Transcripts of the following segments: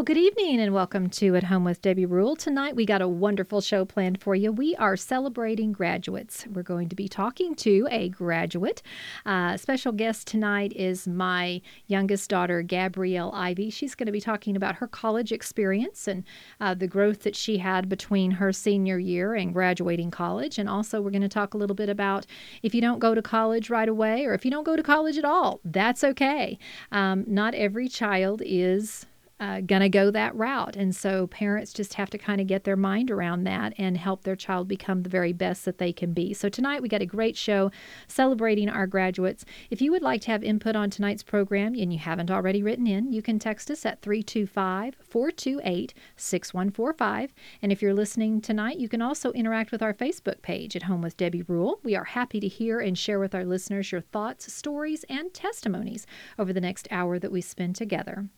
Well, good evening and welcome to At Home with Debbie Rule. Tonight we got a wonderful show planned for you. We are celebrating graduates. We're going to be talking to a graduate. Uh, special guest tonight is my youngest daughter, Gabrielle Ivy. She's going to be talking about her college experience and uh, the growth that she had between her senior year and graduating college. And also, we're going to talk a little bit about if you don't go to college right away or if you don't go to college at all, that's okay. Um, not every child is uh, going to go that route. And so parents just have to kind of get their mind around that and help their child become the very best that they can be. So tonight we got a great show celebrating our graduates. If you would like to have input on tonight's program and you haven't already written in, you can text us at 325 428 6145. And if you're listening tonight, you can also interact with our Facebook page at Home with Debbie Rule. We are happy to hear and share with our listeners your thoughts, stories, and testimonies over the next hour that we spend together.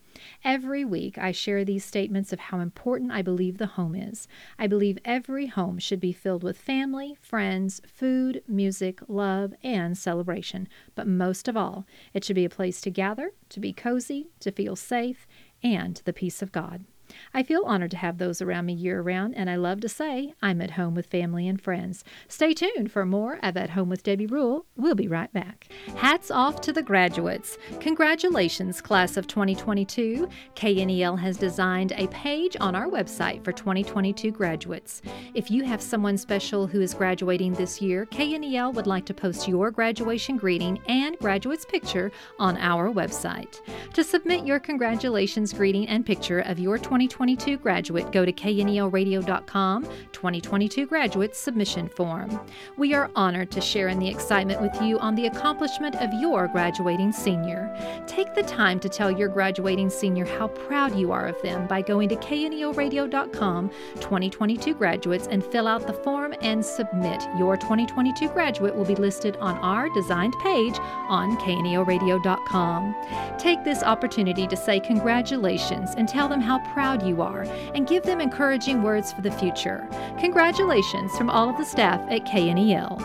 Every week, I share these statements of how important I believe the home is. I believe every home should be filled with family, friends, food, music, love, and celebration. But most of all, it should be a place to gather, to be cozy, to feel safe, and the peace of God. I feel honored to have those around me year round, and I love to say I'm at home with family and friends. Stay tuned for more of At Home with Debbie Rule. We'll be right back. Hats off to the graduates. Congratulations, class of 2022. KNEL has designed a page on our website for 2022 graduates. If you have someone special who is graduating this year, KNEL would like to post your graduation greeting and graduate's picture on our website. To submit your congratulations greeting and picture of your 2022 graduate, go to knelradio.com 2022 graduate submission form. We are honored to share in the excitement with you on the accomplishment of your graduating senior. Take the time to tell your graduating senior how proud you are of them by going to knelradio.com 2022 graduates and fill out the form and submit. Your 2022 graduate will be listed on our designed page on knelradio.com. Take this opportunity to say congratulations and tell them how proud you are and give them encouraging words for the future. Congratulations from all of the staff at KNEL.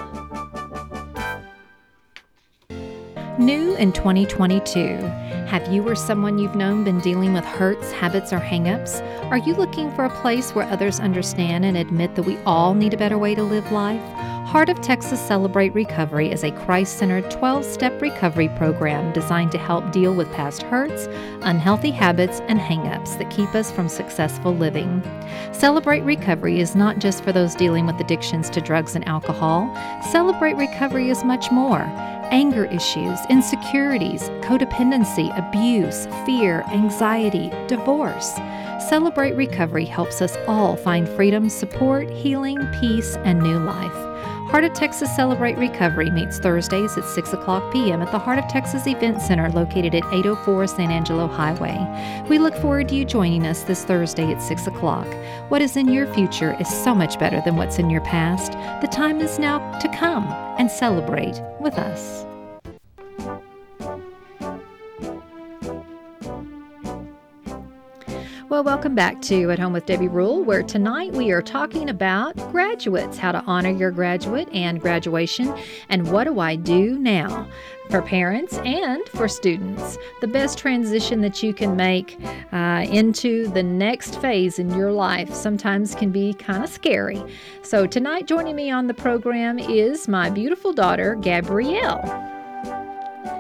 New in 2022. Have you or someone you've known been dealing with hurts, habits, or hangups? Are you looking for a place where others understand and admit that we all need a better way to live life? Heart of Texas Celebrate Recovery is a Christ centered 12 step recovery program designed to help deal with past hurts, unhealthy habits, and hangups that keep us from successful living. Celebrate Recovery is not just for those dealing with addictions to drugs and alcohol, Celebrate Recovery is much more anger issues, insecurities, codependency, abuse, fear, anxiety, divorce. Celebrate Recovery helps us all find freedom, support, healing, peace, and new life. Heart of Texas Celebrate Recovery meets Thursdays at 6 o'clock p.m. at the Heart of Texas Event Center located at 804 San Angelo Highway. We look forward to you joining us this Thursday at 6 o'clock. What is in your future is so much better than what's in your past. The time is now to come and celebrate with us. Well, welcome back to At Home with Debbie Rule, where tonight we are talking about graduates, how to honor your graduate and graduation, and what do I do now for parents and for students. The best transition that you can make uh, into the next phase in your life sometimes can be kind of scary. So, tonight, joining me on the program is my beautiful daughter, Gabrielle.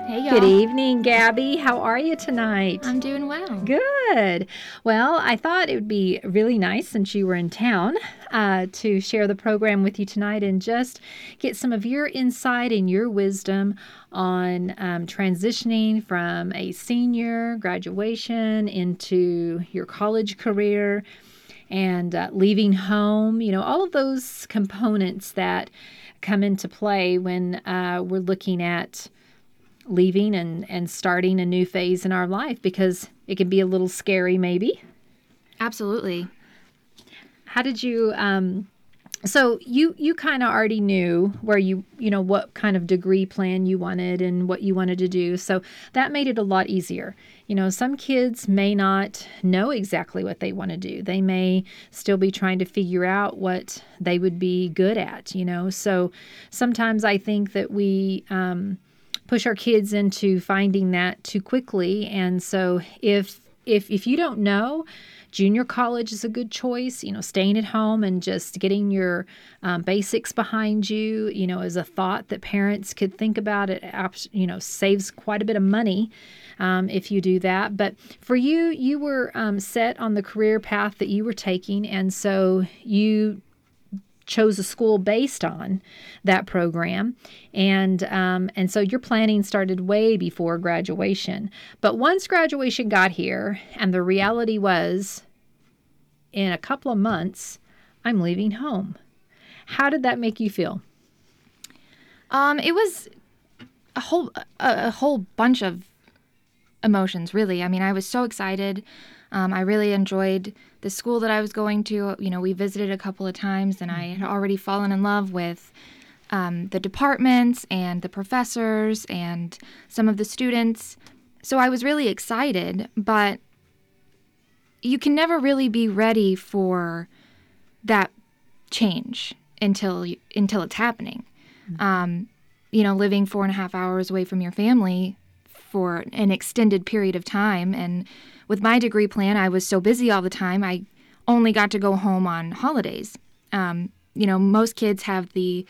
Hey, y'all. Good evening, Gabby. How are you tonight? I'm doing well. Good. Well, I thought it would be really nice since you were in town uh, to share the program with you tonight and just get some of your insight and your wisdom on um, transitioning from a senior graduation into your college career and uh, leaving home. You know, all of those components that come into play when uh, we're looking at leaving and, and starting a new phase in our life because it can be a little scary, maybe. Absolutely. How did you um, so you you kind of already knew where you you know what kind of degree plan you wanted and what you wanted to do so that made it a lot easier you know some kids may not know exactly what they want to do they may still be trying to figure out what they would be good at you know so sometimes i think that we um, push our kids into finding that too quickly and so if if if you don't know Junior college is a good choice. You know, staying at home and just getting your um, basics behind you, you know, is a thought that parents could think about. It, you know, saves quite a bit of money um, if you do that. But for you, you were um, set on the career path that you were taking. And so you chose a school based on that program, and um, and so your planning started way before graduation. But once graduation got here, and the reality was, in a couple of months, I'm leaving home. How did that make you feel? Um, it was a whole a, a whole bunch of emotions, really. I mean, I was so excited. Um, I really enjoyed the school that I was going to. You know, we visited a couple of times, and I had mm-hmm. already fallen in love with um, the departments and the professors and some of the students. So I was really excited, but you can never really be ready for that change until until it's happening. Mm-hmm. Um, you know, living four and a half hours away from your family for an extended period of time, and with my degree plan, I was so busy all the time. I only got to go home on holidays. Um, you know, most kids have the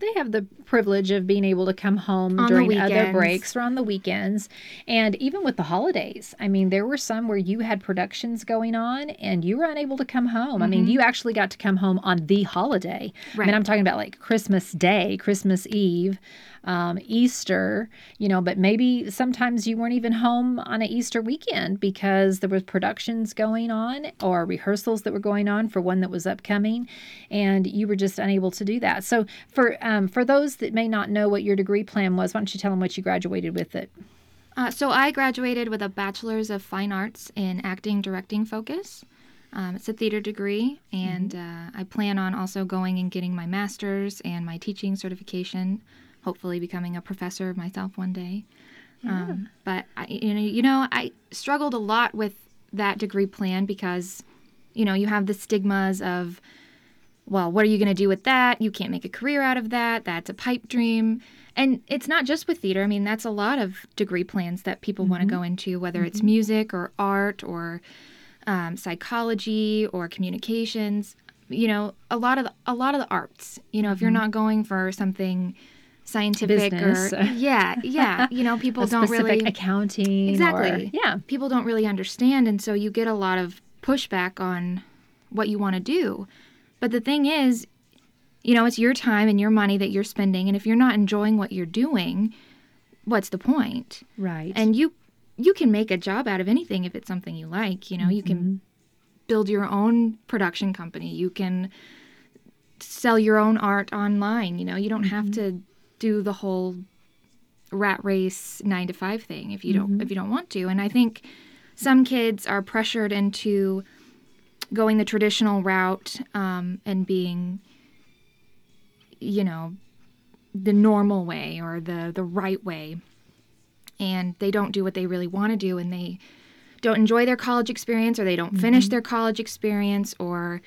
they have the privilege of being able to come home on during other breaks or on the weekends. And even with the holidays, I mean, there were some where you had productions going on and you were unable to come home. Mm-hmm. I mean, mm-hmm. you actually got to come home on the holiday. Right. I mean, I'm talking about like Christmas Day, Christmas Eve um, Easter, you know, but maybe sometimes you weren't even home on an Easter weekend because there was productions going on or rehearsals that were going on for one that was upcoming, and you were just unable to do that. So for um, for those that may not know what your degree plan was, why don't you tell them what you graduated with it? Uh, so I graduated with a bachelor's of fine arts in acting directing focus. Um, it's a theater degree, and mm-hmm. uh, I plan on also going and getting my master's and my teaching certification hopefully becoming a professor myself one day. Yeah. Um, but I, you know, you know, I struggled a lot with that degree plan because, you know, you have the stigmas of, well, what are you going to do with that? You can't make a career out of that. That's a pipe dream. And it's not just with theater. I mean, that's a lot of degree plans that people mm-hmm. want to go into, whether mm-hmm. it's music or art or um, psychology or communications. You know, a lot of the, a lot of the arts. You know, if you're mm-hmm. not going for something scientific Business. or yeah yeah you know people don't really accounting exactly or, yeah people don't really understand and so you get a lot of pushback on what you want to do but the thing is you know it's your time and your money that you're spending and if you're not enjoying what you're doing what's the point right and you you can make a job out of anything if it's something you like you know mm-hmm. you can mm-hmm. build your own production company you can sell your own art online you know you don't mm-hmm. have to do the whole rat race nine to five thing if you don't mm-hmm. if you don't want to. And I think some kids are pressured into going the traditional route um, and being, you know, the normal way or the the right way, and they don't do what they really want to do, and they don't enjoy their college experience, or they don't mm-hmm. finish their college experience, or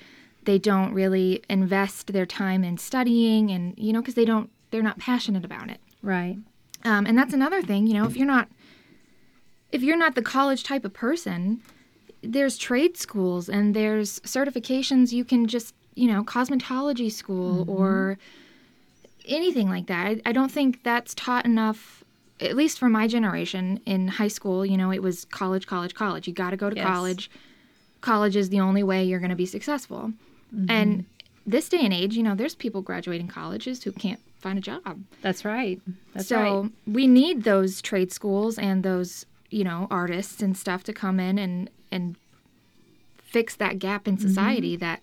they don't really invest their time in studying, and you know, because they don't they're not passionate about it. Right. Um, and that's another thing, you know, if you're not if you're not the college type of person, there's trade schools and there's certifications you can just, you know, cosmetology school mm-hmm. or anything like that. I, I don't think that's taught enough at least for my generation in high school, you know, it was college, college, college. You got to go to yes. college. College is the only way you're going to be successful. Mm-hmm. And this day and age, you know, there's people graduating colleges who can't find a job. That's right. That's so right. we need those trade schools and those, you know, artists and stuff to come in and and fix that gap in mm-hmm. society mm-hmm. that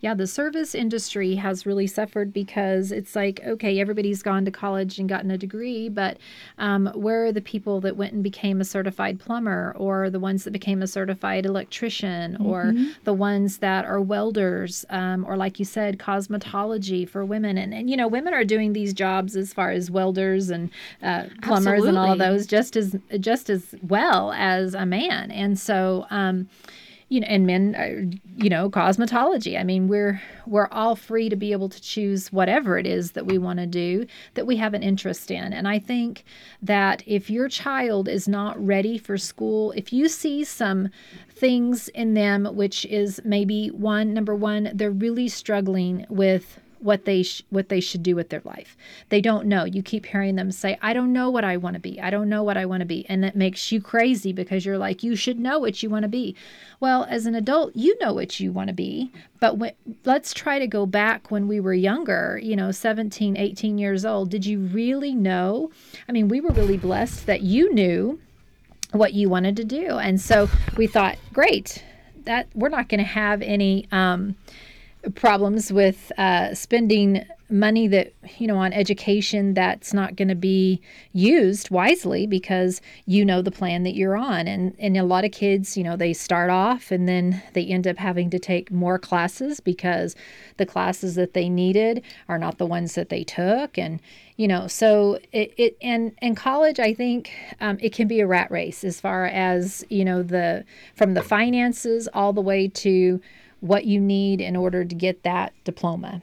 Yeah, the service industry has really suffered because it's like, okay, everybody's gone to college and gotten a degree, but um, where are the people that went and became a certified plumber or the ones that became a certified electrician mm-hmm. or the ones that are welders um, or, like you said, cosmetology for women? And, and, you know, women are doing these jobs as far as welders and uh, plumbers Absolutely. and all of those just as just as well as a man. And so, um, you know, and men, are, you know, cosmetology. I mean, we're we're all free to be able to choose whatever it is that we want to do that we have an interest in. And I think that if your child is not ready for school, if you see some things in them which is maybe one number one, they're really struggling with what they sh- what they should do with their life. They don't know. You keep hearing them say, "I don't know what I want to be. I don't know what I want to be." And that makes you crazy because you're like, "You should know what you want to be." Well, as an adult, you know what you want to be, but when, let's try to go back when we were younger, you know, 17, 18 years old. Did you really know? I mean, we were really blessed that you knew what you wanted to do. And so we thought, great, that we're not going to have any um, problems with uh, spending money that you know on education that's not going to be used wisely because you know the plan that you're on. And and a lot of kids you know they start off and then they end up having to take more classes because the classes that they needed are not the ones that they took. And you know so it, it and and college i think um, it can be a rat race as far as you know the from the finances all the way to what you need in order to get that diploma.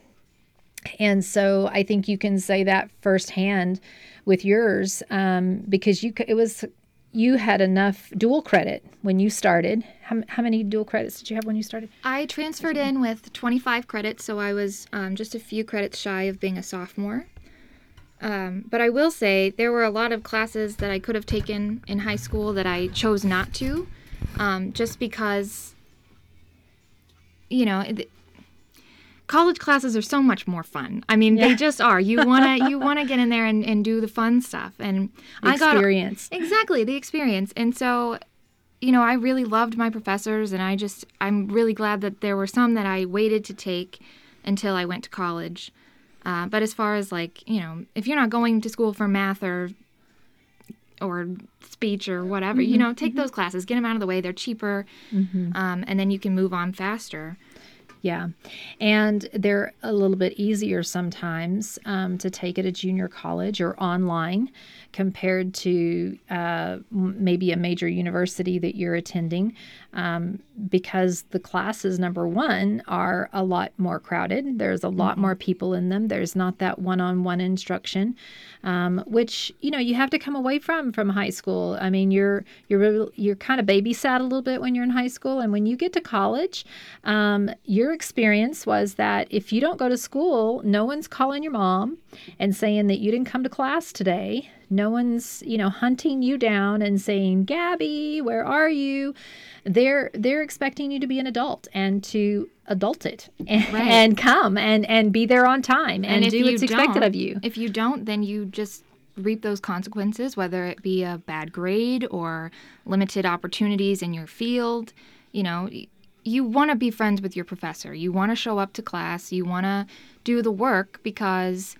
And so I think you can say that firsthand with yours um, because you it was you had enough dual credit when you started. How, how many dual credits did you have when you started? I transferred in with 25 credits, so I was um, just a few credits shy of being a sophomore. Um, but I will say there were a lot of classes that I could have taken in high school that I chose not to, um, just because you know, college classes are so much more fun. I mean, yeah. they just are. You wanna you wanna get in there and, and do the fun stuff. And the I got experience exactly the experience. And so, you know, I really loved my professors, and I just I'm really glad that there were some that I waited to take until I went to college. Uh, but as far as like you know, if you're not going to school for math or or speech or whatever, mm-hmm. you know, take mm-hmm. those classes, get them out of the way. They're cheaper, mm-hmm. um, and then you can move on faster. Yeah. And they're a little bit easier sometimes um, to take at a junior college or online compared to uh, maybe a major university that you're attending um, because the classes, number one, are a lot more crowded. There's a lot mm-hmm. more people in them. There's not that one on one instruction um, which you know you have to come away from from high school. I mean, you're you're you're kind of babysat a little bit when you're in high school, and when you get to college, um, your experience was that if you don't go to school, no one's calling your mom and saying that you didn't come to class today. No one's you know hunting you down and saying, "Gabby, where are you?" They're they're expecting you to be an adult and to adult it and, right. and come and and be there on time and, and do what's expected of you. If you don't, then you just reap those consequences, whether it be a bad grade or limited opportunities in your field. You know, you want to be friends with your professor. You want to show up to class. You want to do the work because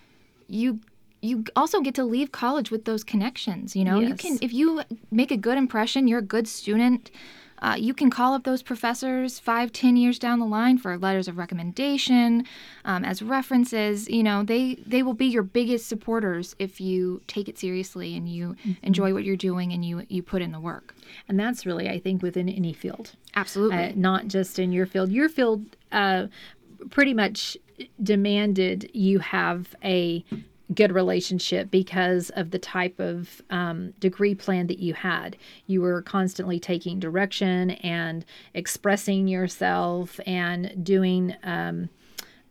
you you also get to leave college with those connections you know yes. you can if you make a good impression you're a good student uh, you can call up those professors five, ten years down the line for letters of recommendation, um, as references. You know, they they will be your biggest supporters if you take it seriously and you mm-hmm. enjoy what you're doing and you you put in the work. And that's really, I think, within any field. Absolutely, uh, not just in your field. Your field. Uh, pretty much demanded you have a good relationship because of the type of um, degree plan that you had. You were constantly taking direction and expressing yourself and doing um,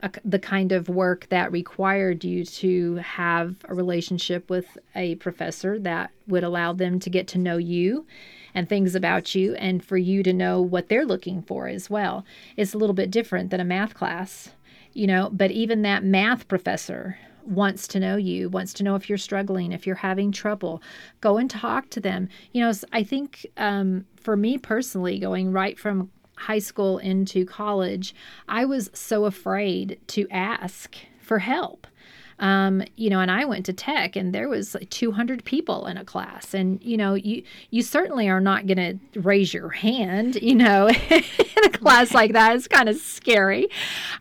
a, the kind of work that required you to have a relationship with a professor that would allow them to get to know you and things about you and for you to know what they're looking for as well. It's a little bit different than a math class you know but even that math professor wants to know you, wants to know if you're struggling, if you're having trouble. Go and talk to them. You know, I think um, for me personally, going right from high school into college, I was so afraid to ask for help. Um, you know, and I went to tech and there was like 200 people in a class. And, you know, you, you certainly are not going to raise your hand, you know, in a class like that. It's kind of scary.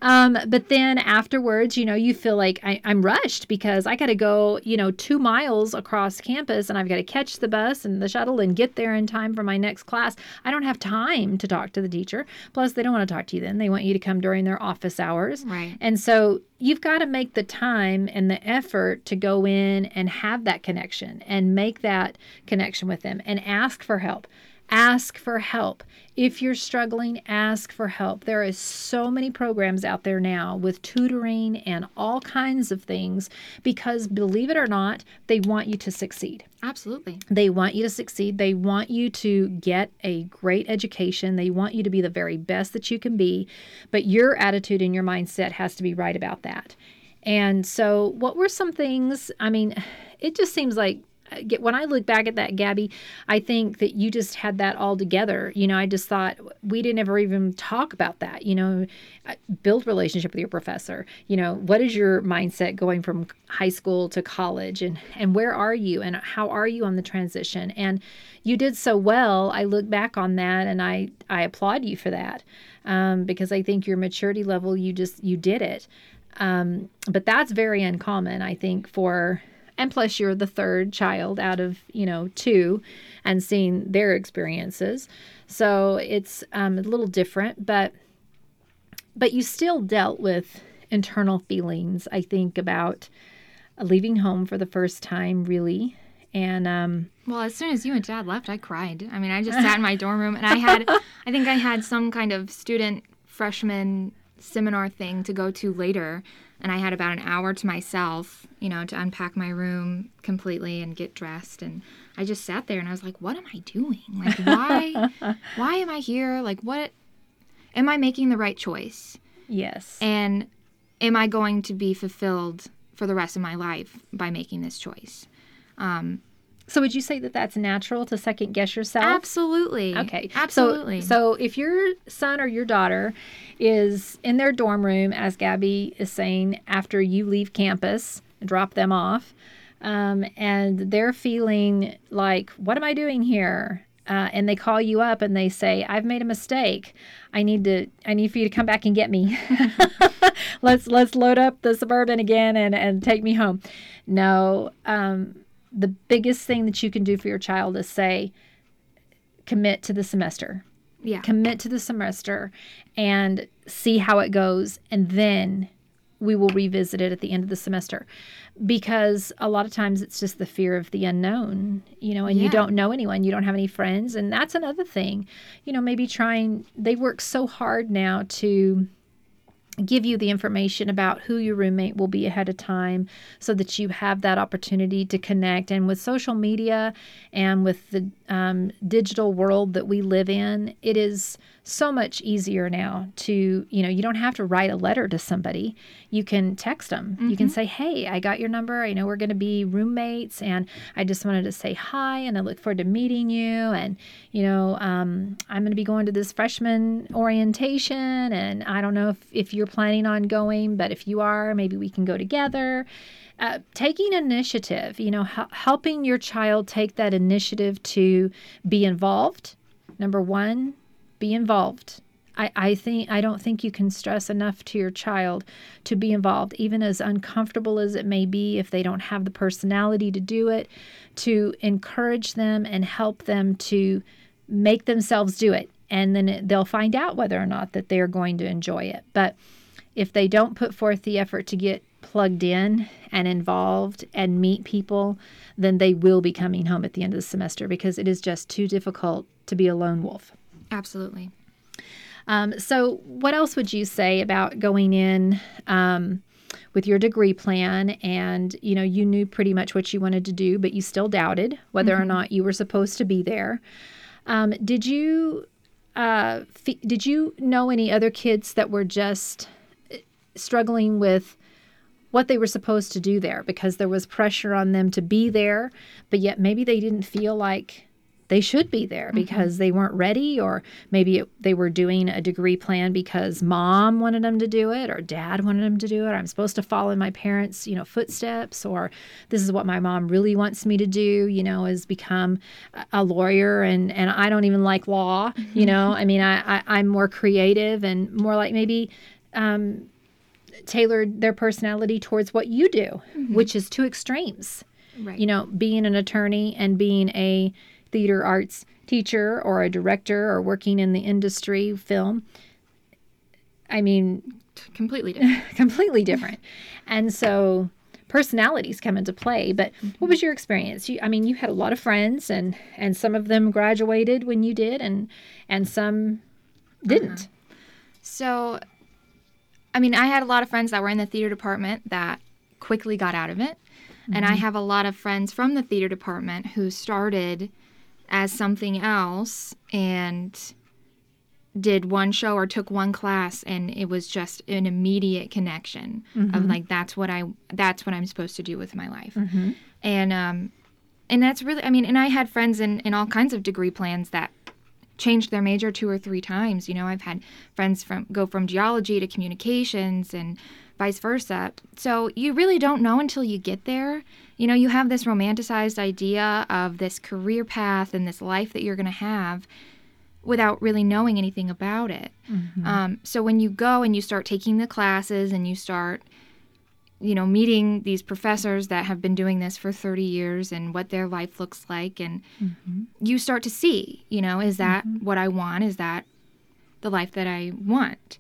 Um, but then afterwards, you know, you feel like I, I'm rushed because I got to go, you know, two miles across campus and I've got to catch the bus and the shuttle and get there in time for my next class. I don't have time to talk to the teacher. Plus, they don't want to talk to you then. They want you to come during their office hours. Right. And so you've got to make the time and the effort to go in and have that connection and make that connection with them and ask for help. Ask for help. If you're struggling, ask for help. There is so many programs out there now with tutoring and all kinds of things because believe it or not, they want you to succeed. Absolutely. They want you to succeed. They want you to get a great education. They want you to be the very best that you can be. But your attitude and your mindset has to be right about that. And so, what were some things? I mean, it just seems like when I look back at that, Gabby, I think that you just had that all together. You know, I just thought we didn't ever even talk about that. You know, build relationship with your professor. You know, what is your mindset going from high school to college, and and where are you, and how are you on the transition? And you did so well. I look back on that, and I I applaud you for that um, because I think your maturity level, you just you did it. Um, but that's very uncommon, I think, for and plus you're the third child out of you know two and seeing their experiences. So it's um, a little different but but you still dealt with internal feelings i think about leaving home for the first time really. And um, well as soon as you and dad left i cried. I mean i just sat in my dorm room and i had i think i had some kind of student freshman seminar thing to go to later and I had about an hour to myself, you know, to unpack my room completely and get dressed and I just sat there and I was like, what am I doing? Like why why am I here? Like what am I making the right choice? Yes. And am I going to be fulfilled for the rest of my life by making this choice? Um, so would you say that that's natural to second guess yourself? Absolutely. Okay. Absolutely. So, so if your son or your daughter is in their dorm room, as Gabby is saying, after you leave campus and drop them off, um, and they're feeling like, what am I doing here? Uh, and they call you up and they say, "I've made a mistake. I need to. I need for you to come back and get me. let's let's load up the suburban again and and take me home." No, um, the biggest thing that you can do for your child is say, commit to the semester. Yeah. Commit to the semester and see how it goes. And then we will revisit it at the end of the semester because a lot of times it's just the fear of the unknown, you know, and Yeah. you don't know anyone, you don't have any friends. And that's another thing, you know, maybe trying, they work so hard now to give you the information about who your roommate will be ahead of time so that you have that opportunity to connect. And with social media and with the um, digital world that we live in, it is so much easier now to, you know, you don't have to write a letter to somebody. You can text them. You can say, hey, I got your number. I know we're going to be roommates and I just wanted to say hi and I look forward to meeting you. And, you know, um, I'm going to be going to this freshman orientation and I don't know if, if you're planning on going, but if you are, maybe we can go together. Uh, taking initiative, you know, hel- helping your child take that initiative to be involved. Number one, be involved. I, I think I don't think you can stress enough to your child to be involved, even as uncomfortable as it may be if they don't have the personality to do it, to encourage them and help them to make themselves do it. And then it, they'll find out whether or not that they're going to enjoy it. But if they don't put forth the effort to get plugged in and involved and meet people, then they will be coming home at the end of the semester because it is just too difficult to be a lone wolf. Absolutely. Um, so, what else would you say about going in um, with your degree plan? And you know, you knew pretty much what you wanted to do, but you still doubted whether or not you were supposed to be there. Um, did you uh, f- did you know any other kids that were just uh, struggling with what they were supposed to do there because there was pressure on them to be there, but yet maybe they didn't feel like they should be there mm-hmm. because they weren't ready, or maybe it, they were doing a degree plan because mom wanted them to do it, or dad wanted them to do it, or I'm supposed to follow in my parents' you know footsteps, or this is what my mom really wants me to do. You know, is become a- lawyer, and and I don't even like law. You mm-hmm. know, I mean, I, I I'm more creative and more like maybe. Um, tailored their personality towards what you do, mm-hmm. which is two extremes Right. you know, being an attorney and being a theater arts teacher or a director or working in the industry, film. I mean, completely different. completely different. And so personalities come into play. But what was mm-hmm. your experience? You, I mean, you had a lot of friends and and some of them graduated when you did and and some didn't. Uh-huh. So, I mean, I had a lot of friends that were in the theater department that quickly got out of it. And I mm-hmm. have a lot of friends from the theater department who started as something else and did one show or took one class and it was just an immediate connection of like that's what I that's what I'm supposed to do with my life. And um and that's really I mean and I had friends in in all kinds of degree plans that changed their major two or three times. You know, I've had friends from go from geology to communications and vice versa. So you really don't know until you get there. You know, you have this romanticized idea of this career path and this life that you're going to have without really knowing anything about it. Um, so when you go and you start taking the classes and you start you know, meeting these professors that have been doing this for 30 years and what their life looks like. And you start to see, you know, is that what I want? Is that the life that I want?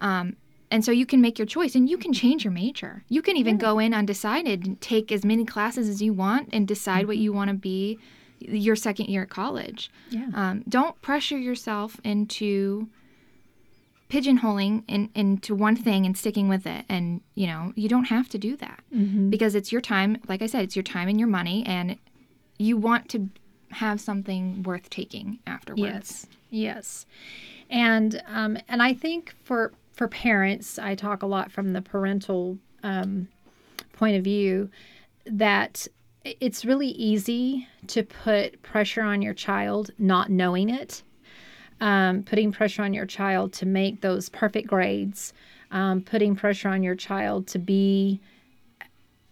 Um, and so you can make your choice and you can change your major. You can even go in undecided and take as many classes as you want and decide what you want to be your second year at college. Yeah. Um, don't pressure yourself into pigeonholing in, into one thing and sticking with it. And, you know, you don't have to do that because it's your time. Like I said, it's your time and your money, and you want to have something worth taking afterwards. Yes, yes, and um, and I think for for parents, I talk a lot from the parental um, point of view that it's really easy to put pressure on your child not knowing it um, putting pressure on your child to make those perfect grades um, putting pressure on your child to be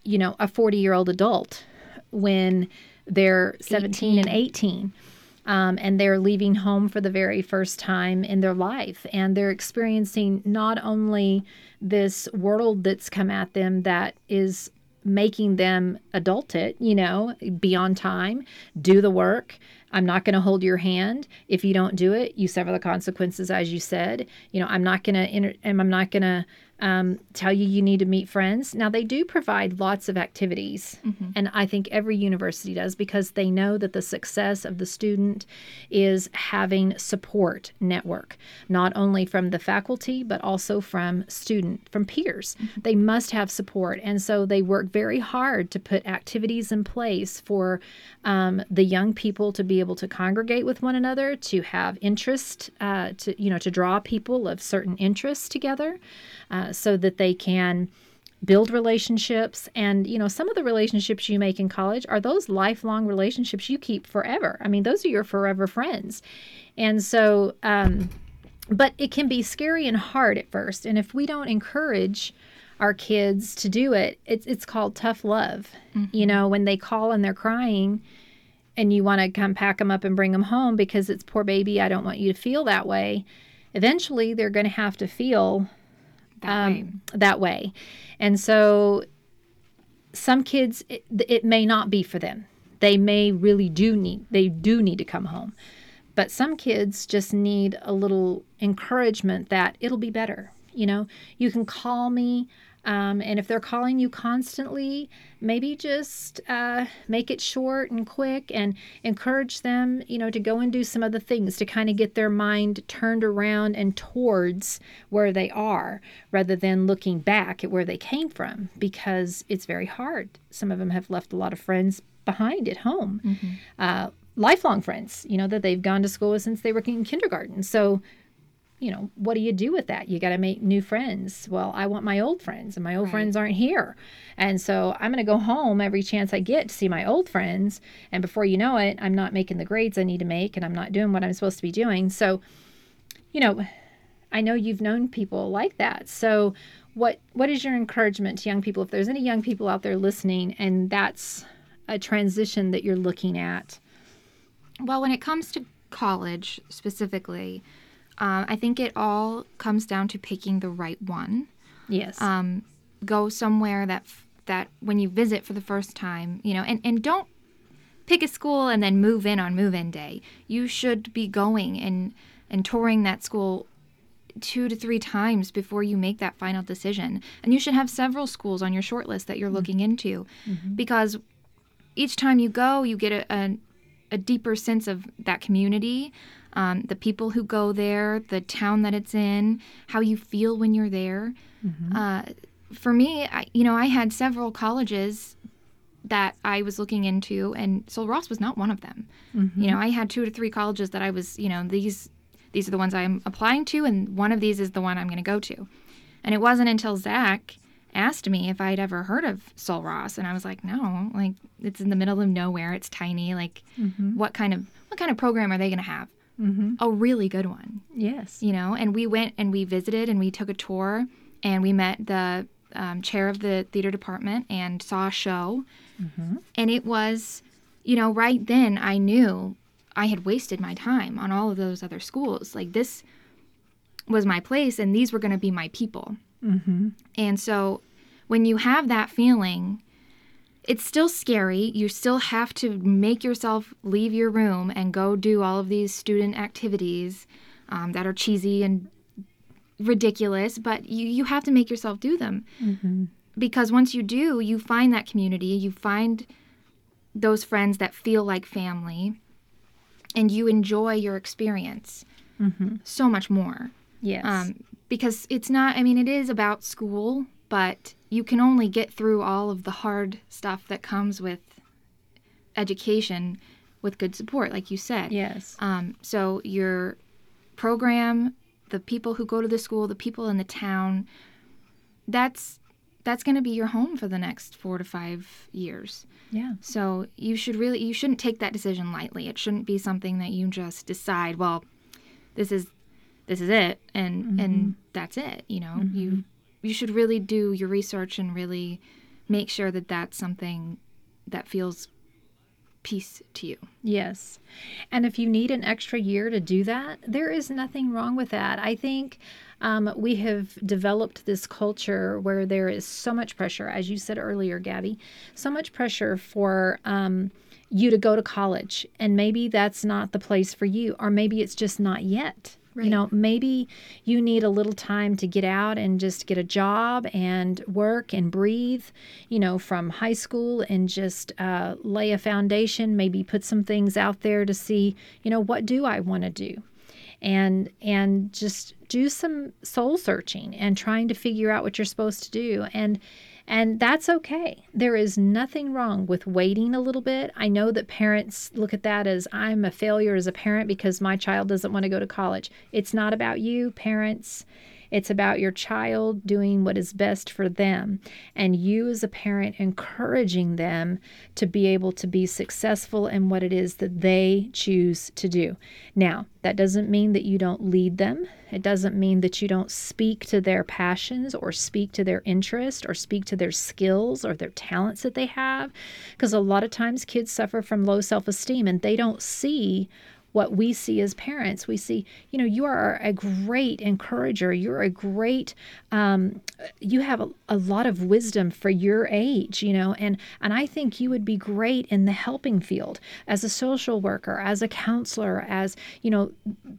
you know a 40 year old adult when they're 17 and 18 um, and they're leaving home for the very first time in their life. And they're experiencing not only this world that's come at them that is making them adult it you know be on time do the work i'm not going to hold your hand. If you don't do it you suffer the consequences as you said. You know i'm not going to inter- i'm not going to um, tell you you need to meet friends. Now, they do provide lots of activities, and I think every university does because they know that the success of the student is having support network, not only from the faculty, but also from student, from peers. They must have support, and so they work very hard to put activities in place for um, the young people to be able to congregate with one another, to have interest, uh, to you know, to draw people of certain interests together uh, so that they can build relationships. And you know some of the relationships you make in college are those lifelong relationships you keep forever. I mean those are your forever friends. And so um, but it can be scary and hard at first. And if we don't encourage our kids to do it it's, it's called tough love. You know when they call and they're crying and you want to come pack them up and bring them home because it's poor baby i don't want you to feel that way eventually they're going to have to feel That way. um, that way. And so some kids, it, it may not be for them. They may really do need, they do need to come home. But some kids just need a little encouragement that it'll be better. You know, you can call me. Um, and if they're calling you constantly, maybe just uh, make it short and quick and encourage them, you know, to go and do some other things to kind of get their mind turned around and towards where they are rather than looking back at where they came from because it's very hard. Some of them have left a lot of friends behind at home, uh, lifelong friends, you know, that they've gone to school with since they were in kindergarten. So you know, what do you do with that? You got to make new friends. Well, I want my old friends, and my old Right. friends aren't here. And so I'm going to go home every chance I get to see my old friends. And before you know it, I'm not making the grades I need to make, and I'm not doing what I'm supposed to be doing. So, you know, I know you've known people like that. So, what what is your encouragement to young people? If there's any young people out there listening, and that's a transition that you're looking at, Well, when it comes to college specifically, um, I think it all comes down to picking the right one. yes, Um, go somewhere that f- that when you visit for the first time, you know, and, and don't pick a school and then move in on move in day. You should be going and and touring that school two to three times before you make that final decision. And you should have several schools on your short list that you're looking into because each time you go, you get a, a, a deeper sense of that community, um, the people who go there, the town that it's in, how you feel when you're there. Uh, for me, I, you know, I had several colleges that I was looking into, and Sul Ross was not one of them. You know, I had two to three colleges that I was, you know, these these are the ones I'm applying to, and one of these is the one I'm going to go to. And it wasn't until Zach asked me if I'd ever heard of Sul Ross, and I was like, no, like it's in the middle of nowhere, it's tiny. Like, what kind of what kind of program are they going to have? mm-hmm. A really good one yes, you know and we went and we visited and we took a tour and we met the um, chair of the theater department and saw a show and it was you know right then i knew i had wasted my time on all of those other schools like this was my place and these were going to be my people mm-hmm. and so when you have that feeling, it's still scary. You still have to make yourself leave your room and go do all of these student activities um, that are cheesy and ridiculous, but you, you have to make yourself do them. Mm-hmm. Because once you do, you find that community, you find those friends that feel like family, and you enjoy your experience Mm-hmm. so much more yes, um, because it's not i mean it is about school but you can only get through all of the hard stuff that comes with education with good support like you said. Yes, um, so your program the people who go to the school the people in the town that's that's going to be your home for the next four to five years. Yeah, so you should really you shouldn't take that decision lightly. It shouldn't be something that you just decide, well, this is this is it and and that's it, you know. You you should really do your research and really make sure that that's something that feels peace to you. yes. And if you need an extra year to do that, there is nothing wrong with that. I think um, we have developed this culture where there is so much pressure, as you said earlier, Gabby, so much pressure for. Um, you to go to college and maybe that's not the place for you or maybe it's just not yet you know maybe you need a little time to get out and just get a job and work and breathe you know from high school and just uh, lay a foundation maybe put some things out there to see you know what do i want to do? And and just do some soul searching and trying to figure out what you're supposed to do. And and that's okay. There is nothing wrong with waiting a little bit. I know that parents look at that as I'm a failure as a parent because my child doesn't want to go to college. It's not about you, parents. It's about your child doing what is best for them and you as a parent encouraging them to be able to be successful in what it is that they choose to do. Now, that doesn't mean that you don't lead them. It doesn't mean that you don't speak to their passions or speak to their interest or speak to their skills or their talents that they have. Because a lot of times kids suffer from low self esteem and they don't see what we see as parents. We see, you know, you are a great encourager. You're a great, um, you have a, a lot of wisdom for your age, you know, and and I think you would be great in the helping field as a social worker, as a counselor, as you know,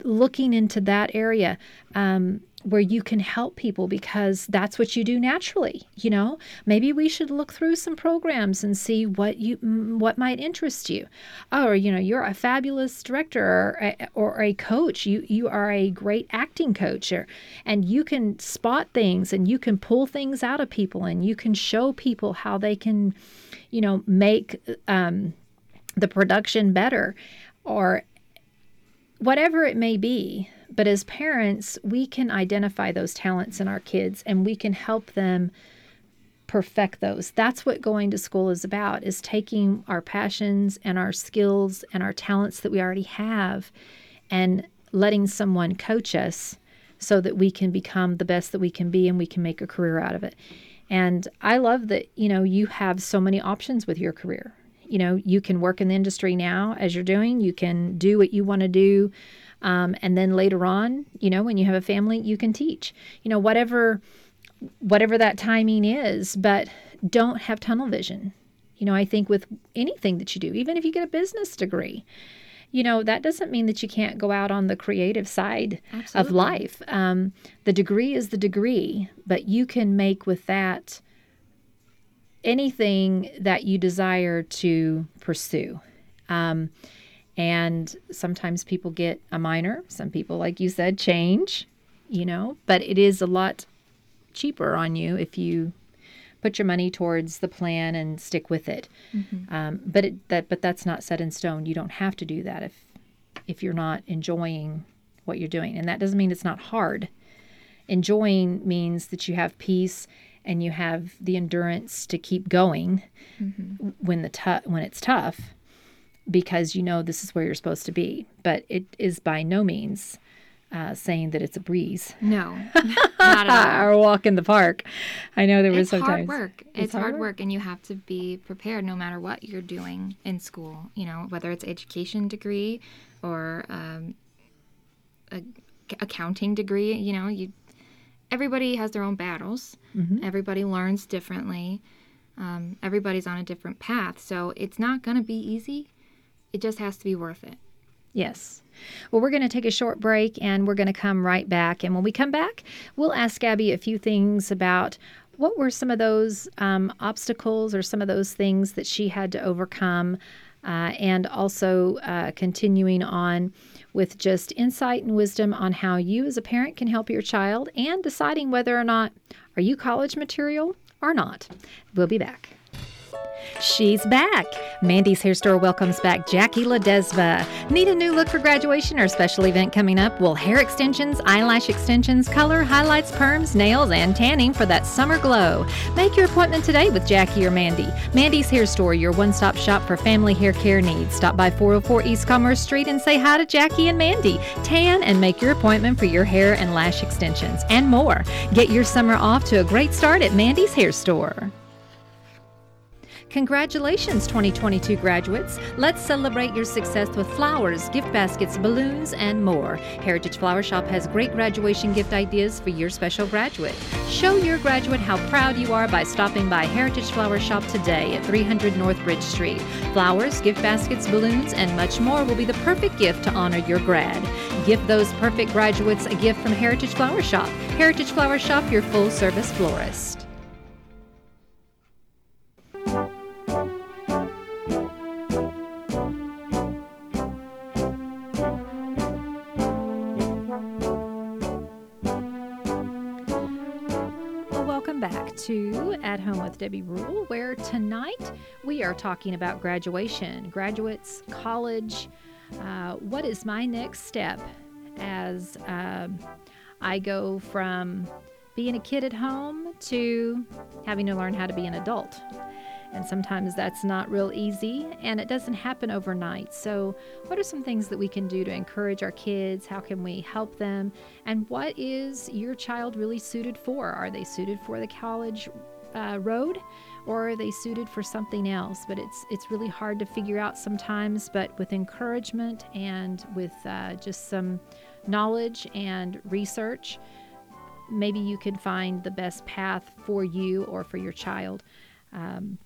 looking into that area. Um, where you can help people because that's what you do naturally you know? Maybe we should look through some programs and see what you what might interest you. Oh, or you know you're a fabulous director or a, or a coach. You you are a great acting coach or, and you can spot things and you can pull things out of people and you can show people how they can you know make um, the production better or whatever it may be but as parents, we can identify those talents in our kids and we can help them perfect those. That's what going to school is about is taking our passions and our skills and our talents that we already have and letting someone coach us so that we can become the best that we can be and we can make a career out of it. And I love that, you know, you have so many options with your career. You know, you can work in the industry now as you're doing, you can do what you want to do. Um, and then later on, you know, when you have a family, you can teach, you know, whatever, whatever that timing is, but don't have tunnel vision. You know, I think with anything that you do, even if you get a business degree, you know, that doesn't mean that you can't go out on the creative side Absolutely. of life. Um, the degree is the degree, but you can make with that anything that you desire to pursue. Um, and sometimes people get a minor, some people, like you said, change, you know, but it is a lot cheaper on you if you put your money towards the plan and stick with it. Um, but it, that but that's not set in stone. You don't have to do that if if you're not enjoying what you're doing, and that doesn't mean it's not hard. Enjoying means that you have peace and you have the endurance to keep going when the tou- when it's tough because you know this is where you're supposed to be. But it is by no means uh, saying that it's a breeze No, not at all. or walk in the park. I know there was It's sometimes hard work. It's, hard work. and you have to be prepared no matter what you're doing in school. You know, whether it's education degree or um, a accounting degree. You know, you everybody has their own battles. Everybody learns differently. Um, everybody's on a different path, so it's not going to be easy. It just has to be worth it. Yes. Well, we're going to take a short break and we're going to come right back. And when we come back, we'll ask Gabby a few things about what were some of those um, obstacles or some of those things that she had to overcome. Uh, and also uh, continuing on with just insight and wisdom on how you as a parent can help your child and deciding whether or not are you college material or not. We'll be back. She's back. Mandy's Hair Store welcomes back Jackie Ledesva. Need a new look for graduation or special event coming up? Well, hair extensions, eyelash extensions, color, highlights, perms, nails, and tanning for that summer glow. Make your appointment today with Jackie or Mandy. Mandy's Hair Store, your one stop shop for family hair care needs. Stop by 404 East Commerce Street and say hi to Jackie and Mandy. Tan and make your appointment for your hair and lash extensions and more. Get your summer off to a great start at Mandy's Hair Store. Congratulations, 2022 graduates. Let's celebrate your success with flowers, gift baskets, balloons, and more. Heritage Flower Shop has great graduation gift ideas for your special graduate. Show your graduate how proud you are by stopping by Heritage Flower Shop today at 300 North Bridge Street. Flowers, gift baskets, balloons, and much more will be the perfect gift to honor your grad. Give those perfect graduates a gift from Heritage Flower Shop. Heritage Flower Shop, your full service florist. At Home with Debbie Rule, where tonight we are talking about graduation, graduates, college. Uh, what is my next step as um, I go from being a kid at home to having to learn how to be an adult? And sometimes that's not real easy and it doesn't happen overnight. So, what are some things that we can do to encourage our kids? How can we help them? And what is your child really suited for? Are they suited for the college uh, road or are they suited for something else? But it's, it's really hard to figure out sometimes. But with encouragement and with uh, just some knowledge and research, maybe you can find the best path for you or for your child. Um,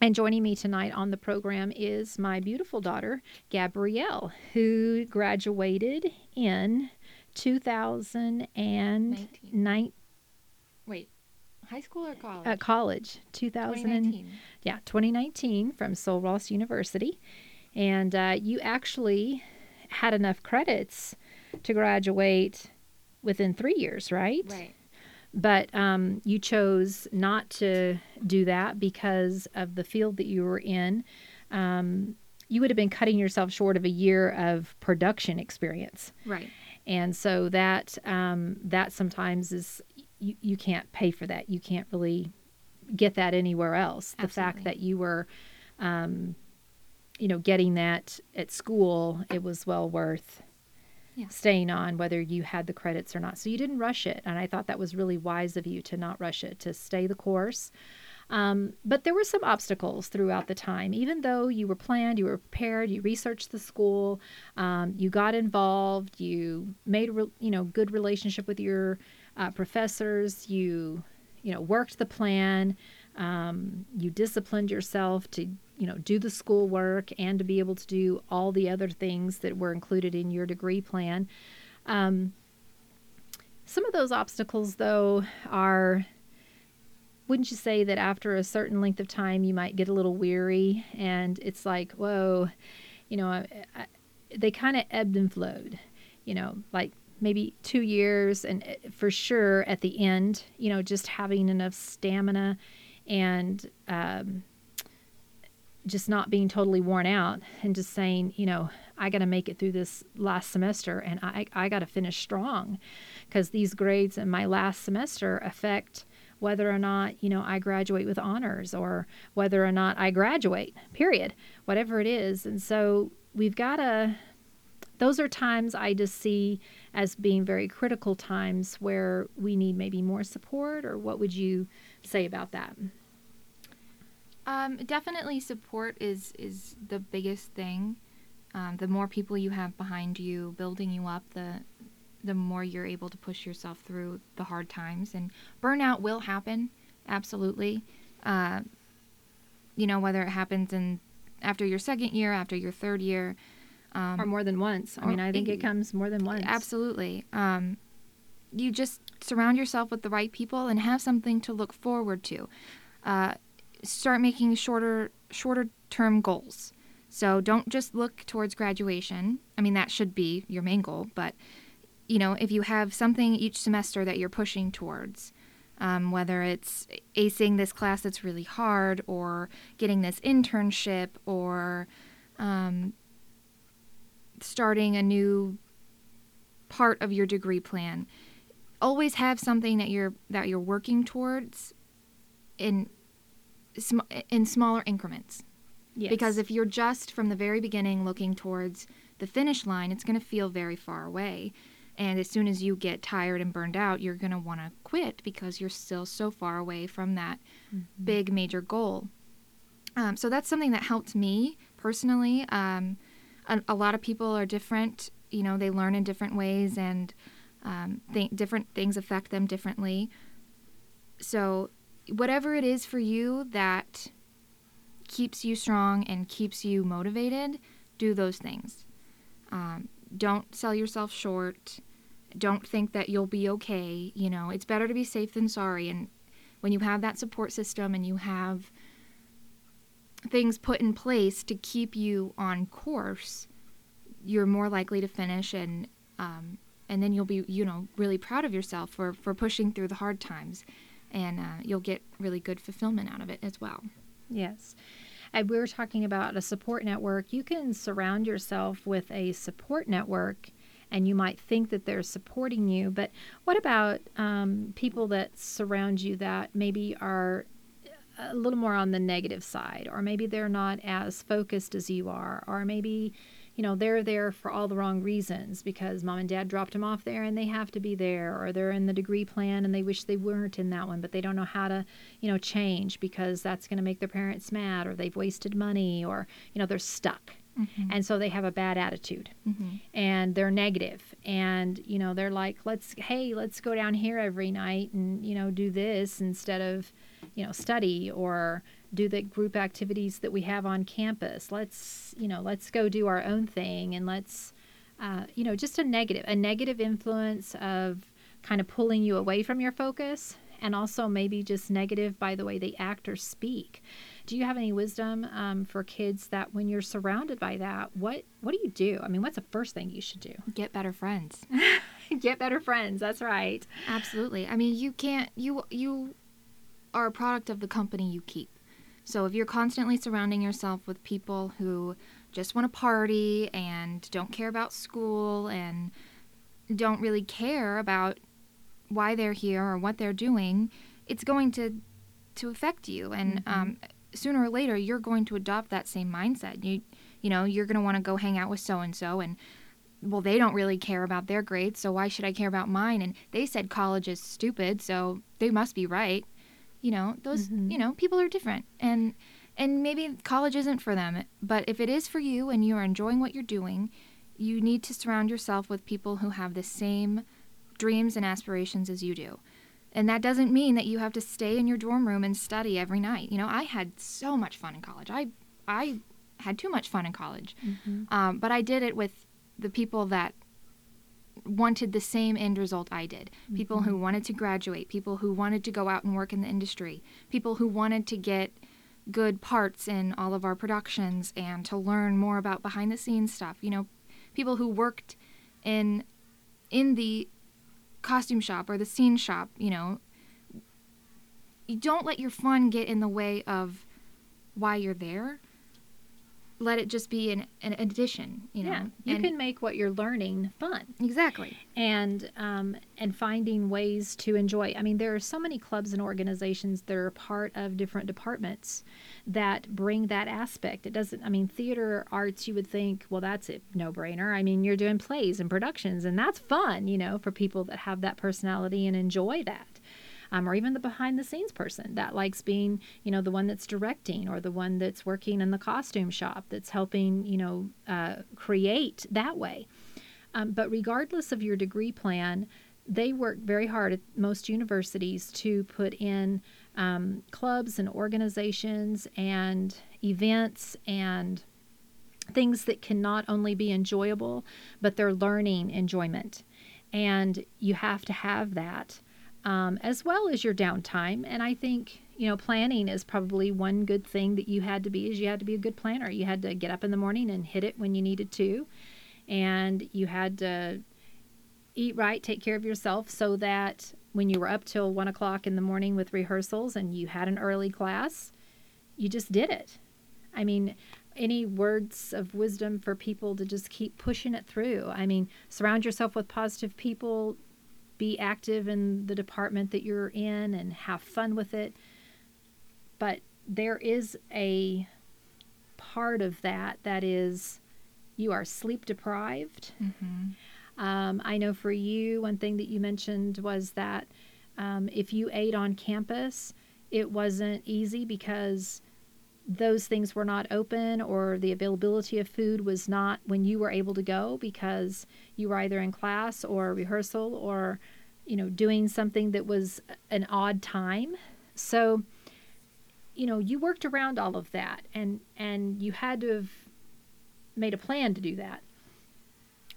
and joining me tonight on the program is my beautiful daughter, Gabrielle, who graduated in 2009 Wait, high school or college? uh, college, 2000 2019. yeah, 2019 from Sul Ross University. And uh, you actually had enough credits to graduate within three years, right? Right. But um, you chose not to do that because of the field that you were in. Um, you would have been cutting yourself short of a year of production experience. Right. and so that um, that sometimes is you, you can't pay for that. You can't really get that anywhere else. The fact that you were, um, you know, getting that at school, it was well worth Yeah. staying on, whether you had the credits or not. So you didn't rush it, and I thought that was really wise of you to not rush it, to stay the course. Um, but there were some obstacles throughout the time. Even though you were planned, you were prepared, you researched the school, um, you got involved, you made a re- you know good relationship with your uh, professors, you you know worked the plan, um, you disciplined yourself to you know do the schoolwork and to be able to do all the other things that were included in your degree plan. Um, some of those obstacles, though, are wouldn't you say that after a certain length of time you might get a little weary and it's like whoa you know I, I, they kind of ebbed and flowed you know like maybe two years and uh, for sure at the end you know just having enough stamina and um, just not being totally worn out and just saying you know i got to make it through this last semester and i, I got to finish strong. Because these grades in my last semester affect whether or not you know I graduate with honors or whether or not I graduate period whatever it is. And so we've got to those are times I just see as being very critical times where we need maybe more support or what would you say about that Um, definitely, support is is the biggest thing. Um, the more people you have behind you, building you up, the the more you're able to push yourself through the hard times. And burnout will happen, absolutely. Uh, you know, whether it happens in after your second year, after your third year, um, or more than once I mean I think it comes more than once Absolutely. Um, you just surround yourself with the right people and have something to look forward to. Uh, start making shorter shorter term goals. So don't just look towards graduation. I mean that should be your main goal, but you know if you have something each semester that you're pushing towards, um, whether it's acing this class that's really hard or getting this internship or um, starting a new part of your degree plan. Always have something that you're that you're working towards in sm- in smaller increments. Yes. because if you're just from the very beginning looking towards the finish line it's going to feel very far away. And as soon as you get tired and burned out you're going to want to quit because you're still so far away from that big major goal. Um, so that's something that helped me personally um, a, a lot of people are different you know they learn in different ways and um, th- different things affect them differently. So whatever it is for you that keeps you strong and keeps you motivated do those things. Um, don't sell yourself short. Don't think that you'll be okay you know. It's better to be safe than sorry. And when you have that support system and you have things put in place to keep you on course, you're more likely to finish and um, and then you'll be you know really proud of yourself for for pushing through the hard times, and uh, you'll get really good fulfillment out of it as well. Yes. And we were talking about a support network. You can surround yourself with a support network and you might think that they're supporting you. But what about um, people that surround you that maybe are a little more on the negative side, or maybe they're not as focused as you are, or maybe you know they're there for all the wrong reasons because mom and dad dropped them off there and they have to be there or they're in the degree plan and they wish they weren't in that one but they don't know how to you know change because that's going to make their parents mad or they've wasted money or you know they're stuck. And so they have a bad attitude. Mm-hmm. and they're negative and you know they're like let's hey let's go down here every night and you know do this instead of you know study or do the group activities that we have on campus. Let's you know let's go do our own thing and let's uh, you know just a negative a negative influence of kind of pulling you away from your focus and also maybe just negative by the way they act or speak. Do you have any wisdom um, for kids that when you're surrounded by that what what do you do? I mean what's the first thing you should do? Get better friends. get better friends that's right. Absolutely. I mean, you can't you you are a product of the company you keep. So if you're constantly surrounding yourself with people who just want to party and don't care about school and don't really care about why they're here or what they're doing, it's going to to affect you, and Mhm. um, sooner or later you're going to adopt that same mindset. You you know you're going to want to go hang out with so and so, and well they don't really care about their grades, so why should I care about mine? And they said college is stupid, so they must be right. You know those Mhm. you know people are different, and and maybe college isn't for them, but if it is for you and you are enjoying what you're doing, you need to surround yourself with people who have the same dreams and aspirations as you do. And that doesn't mean that you have to stay in your dorm room and study every night. You know, I had so much fun in college. I I had too much fun in college, Mhm. um, but I did it with the people that wanted the same end result I did. People who mm-hmm. wanted to graduate, people who wanted to go out and work in the industry, people who wanted to get good parts in all of our productions and to learn more about behind the scenes stuff. You know, people who worked in in the costume shop or the scene shop, you know, you don't let your fun get in the way of why you're there. Let it just be an, an addition, you know. yeah, you And- can make what you're learning fun. exactly. and um, and finding ways to enjoy. I mean, there are so many clubs and organizations that are part of different departments that bring that aspect. It doesn't. I mean, theater arts. You would think, well, that's a no brainer. I mean, you're doing plays and productions, and that's fun, you know, for people that have that personality and enjoy that. Um, or even the behind the scenes person that likes being, you know, the one that's directing or the one that's working in the costume shop that's helping, you know, uh, create that way. Um, but regardless of your degree plan, they work very hard at most universities to put in um, clubs and organizations and events and things that can not only be enjoyable, but they're learning enjoyment. And you have to have that um, as well as your downtime. And I think, you know, planning is probably one good thing that you had to be is you had to be a good planner. You had to get up in the morning and hit it when you needed to and you had to eat right, take care of yourself, so that when you were up till one o'clock in the morning with rehearsals and you had an early class, you just did it. I mean, any words of wisdom for people to just keep pushing it through? I mean, surround yourself with positive people, be active in the department that you're in, and have fun with it. But there is a part of that that is you are sleep deprived. Mm-hmm. Um, I know for you, one thing that you mentioned was that um, if you ate on campus, it wasn't easy because those things were not open or the availability of food was not when you were able to go because you were either in class or rehearsal or you know doing something that was an odd time so you know you worked around all of that and and you had to have made a plan to do that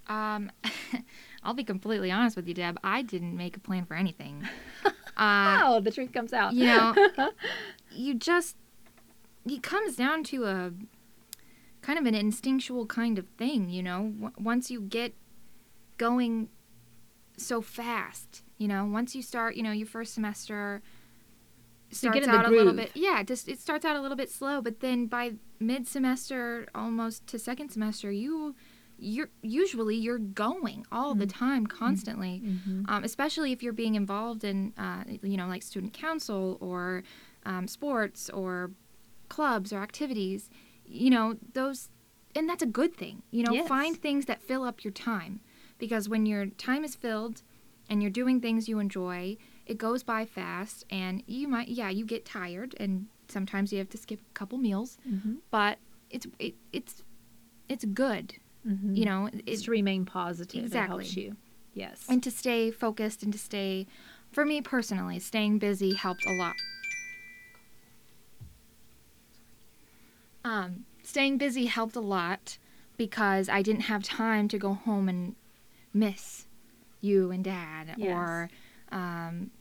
Um, I'll be completely honest with you, Deb. I didn't make a plan for anything. Uh, oh the truth comes out you know, you just it comes down to a kind of an instinctual kind of thing. You know, w- once you get going so fast, you know, once you start, you know, your first semester starts get in the out a little bit yeah just it starts out a little bit slow but then by mid semester almost to second semester you you're usually you're going all the time constantly Mhm. um, especially if you're being involved in uh, you know like student council or um, sports or clubs or activities you know those and that's a good thing you know Yes. find things that fill up your time because when your time is filled and you're doing things you enjoy it goes by fast and you might yeah you get tired and sometimes you have to skip a couple meals Mhm. but it's it, it's it's good Mhm. you know It's it, to remain positive. It helps Exactly. you. Yes. and to stay focused and to stay for me personally staying busy helped a lot um, staying busy helped a lot because i didn't have time to go home and miss you and dad Yes. or um,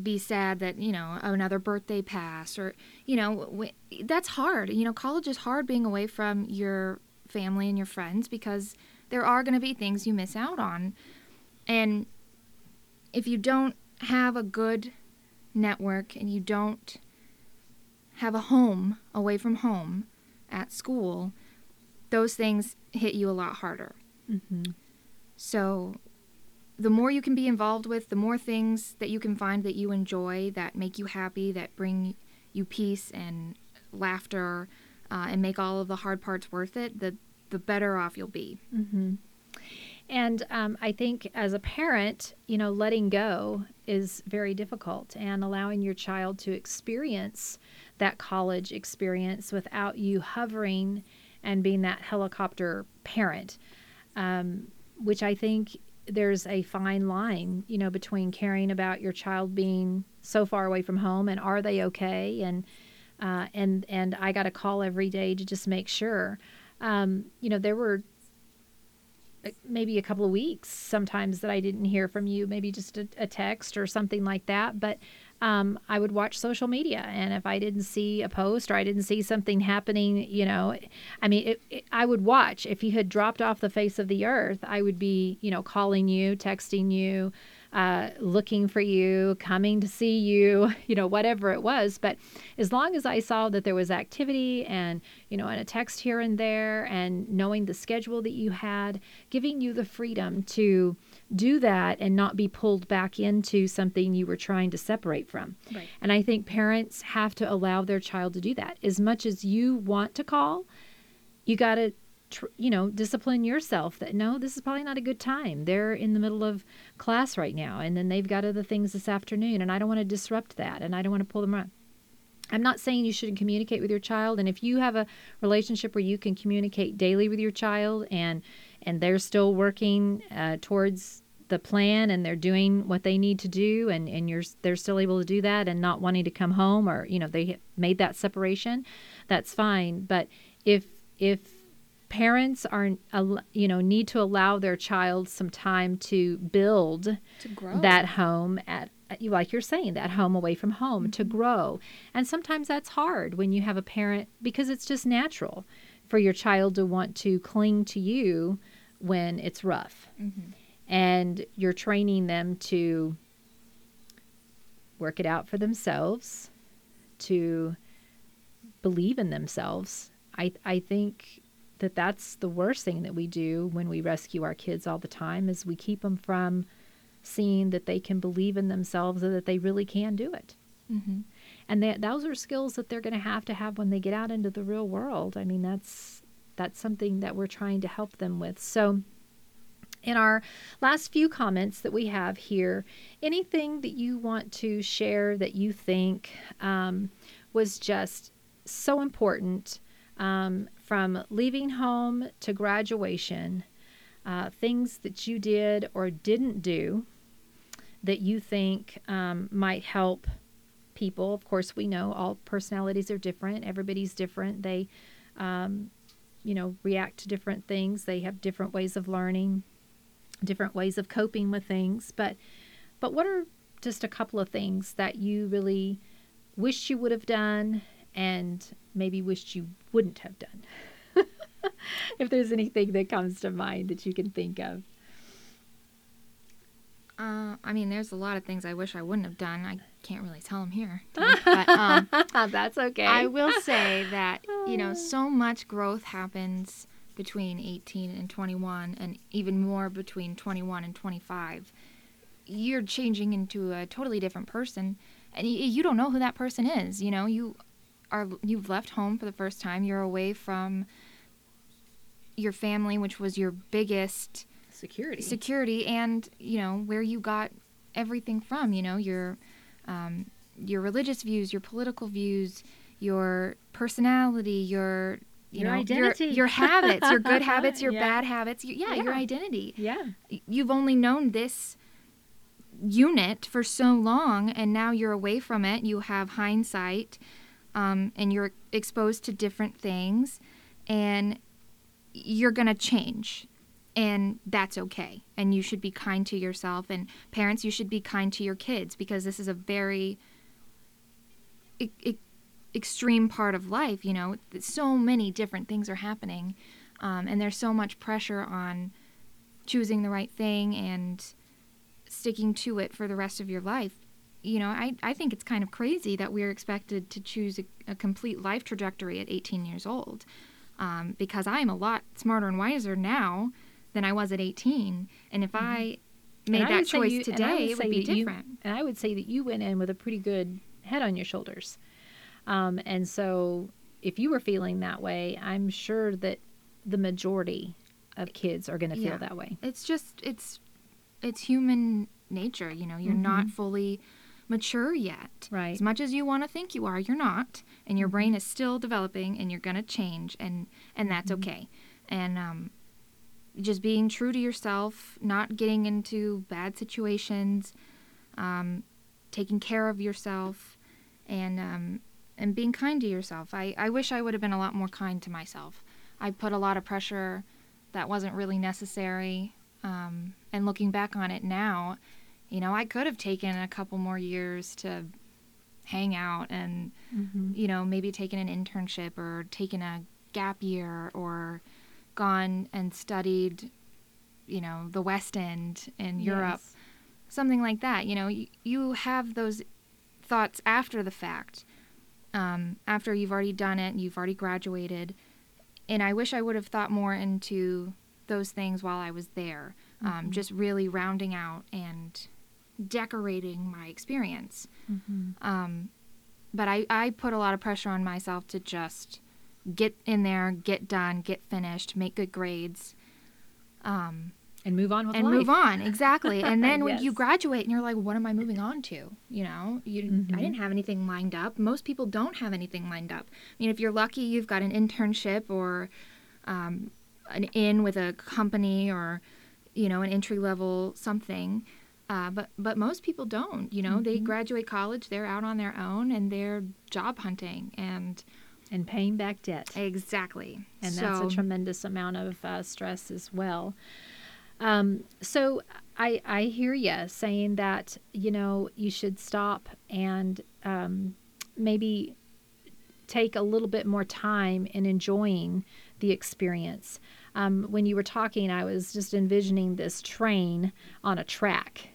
be sad that you know another birthday passed or you know w- that's hard you know college is hard being away from your family and your friends because there are going to be things you miss out on and if you don't have a good network and you don't have a home away from home at school those things hit you a lot harder Mhm. so the more you can be involved with, the more things that you can find that you enjoy, that make you happy, that bring you peace and laughter, uh, and make all of the hard parts worth it, the the better off you'll be. Mm-hmm. And um, I think as a parent, you know, letting go is very difficult, and allowing your child to experience that college experience without you hovering and being that helicopter parent, um, which I think there's a fine line, you know, between caring about your child being so far away from home and are they okay, and uh, and and I got a call every day to just make sure. Um, you know, there were uh, maybe a couple of weeks sometimes that I didn't hear from you, maybe just a, a text or something like that. But um, I would watch social media, and if I didn't see a post or I didn't see something happening, you know, I mean, it, it, I would watch. If you had dropped off the face of the earth, I would be, you know, calling you, texting you, uh, looking for you, coming to see you, you know, whatever it was. But as long as I saw that there was activity and, you know, and a text here and there, and knowing the schedule that you had, giving you the freedom to do that and not be pulled back into something you were trying to separate from. Right. And I think parents have to allow their child to do that. As much as you want to call, you got to tr- you know discipline yourself that no this is probably not a good time they're in the middle of class right now and then they've got other things this afternoon and i don't want to disrupt that and i don't want to pull them around i'm not saying you shouldn't communicate with your child and if you have a relationship where you can communicate daily with your child and and they're still working uh, towards the plan and they're doing what they need to do and, and you're they're still able to do that and not wanting to come home or you know they made that separation that's fine. But if if parents are you know need to allow their child some time to build to grow. that home at like you're saying that home away from home mm-hmm. to grow. And sometimes that's hard when you have a parent because it's just natural for your child to want to cling to you when it's rough. Mm-hmm and you're training them to work it out for themselves, to believe in themselves. I I think that that's the worst thing that we do when we rescue our kids all the time is we keep them from seeing that they can believe in themselves and that they really can do it. Mm-hmm. And that those are skills that they're going to have to have when they get out into the real world. I mean, that's that's something that we're trying to help them with. So in our last few comments that we have here, anything that you want to share that you think um, was just so important um, from leaving home to graduation, uh, things that you did or didn't do that you think um, might help people. Of course, we know all personalities are different, everybody's different. They, um, you know, react to different things, they have different ways of learning different ways of coping with things. But but what are just a couple of things that you really wish you would have done and maybe wished you wouldn't have done? if there's anything that comes to mind that you can think of. Uh, I mean, there's a lot of things I wish I wouldn't have done. I can't really tell them here. but, um, That's okay. I will say that, you know, so much growth happens between 18 and 21 and even more between 21 and 25 you're changing into a totally different person and you don't know who that person is you know? You are you've left home for the first time you're away from your family which was your biggest security. security and you know where you got everything from you know? Your um, your religious views your political views your personality your you your know, identity, your, your habits, your good habits, your yeah. bad habits. You, yeah, yeah, your identity. Yeah. You've only known this unit for so long, and now you're away from it. You have hindsight, um, and you're exposed to different things, and you're going to change. And that's okay. And you should be kind to yourself. And parents, you should be kind to your kids because this is a very. It, it, extreme part of life, you know, so many different things are happening. Um, and there's so much pressure on choosing the right thing and sticking to it for the rest of your life. You know, I, I think it's kind of crazy that we're expected to choose a, a complete life trajectory at 18 years old um, because I'm a lot smarter and wiser now than I was at 18. And if mm-hmm. I made And that would say choice you- I today, it would be that you- different. and I would say that you went in with a pretty good head on your shoulders. Um, and so, if you were feeling that way, I'm sure that the majority of kids are going to feel Yeah. that way. it's just it's it's human nature you know you're not fully mature yet Mm-hmm. Right. as much as you want to think you are you're not and your brain is still developing and you're going to change and and that's Mm-hmm. okay and um just being true to yourself not getting into bad situations um taking care of yourself and um and being kind to yourself i i wish i would have been a lot more kind to myself i put a lot of pressure that wasn't really necessary. Um, and looking back on it now, you know, I could have taken a couple more years to hang out and, Mm-hmm. you know, maybe taken an internship or taken a gap year or gone and studied, you know, the West End in Europe, something like that. You know, you, you have those thoughts after the fact, um, after you've already done it and you've already graduated. And I wish I would have thought more into those things while I was there, um, just really rounding out and decorating my experience. Mm-hmm. Um, but I, I put a lot of pressure on myself to just get in there, get done, get finished, make good grades. Um, And move on with and life. move on exactly and then when you graduate and you're like what am i moving on to you know you Mhm. i didn't have anything lined up most people don't have anything lined up i mean if you're lucky you've got an internship or um, an in with a company or you know an entry level something uh, but but most people don't you know they Mhm. graduate college they're out on their own and they're job hunting and And paying back debt. exactly and that's a tremendous amount of uh, stress as well. Um, so I I hear you saying that you know you should stop and um, maybe take a little bit more time in enjoying the experience. Um, when you were talking, I was just envisioning this train on a track.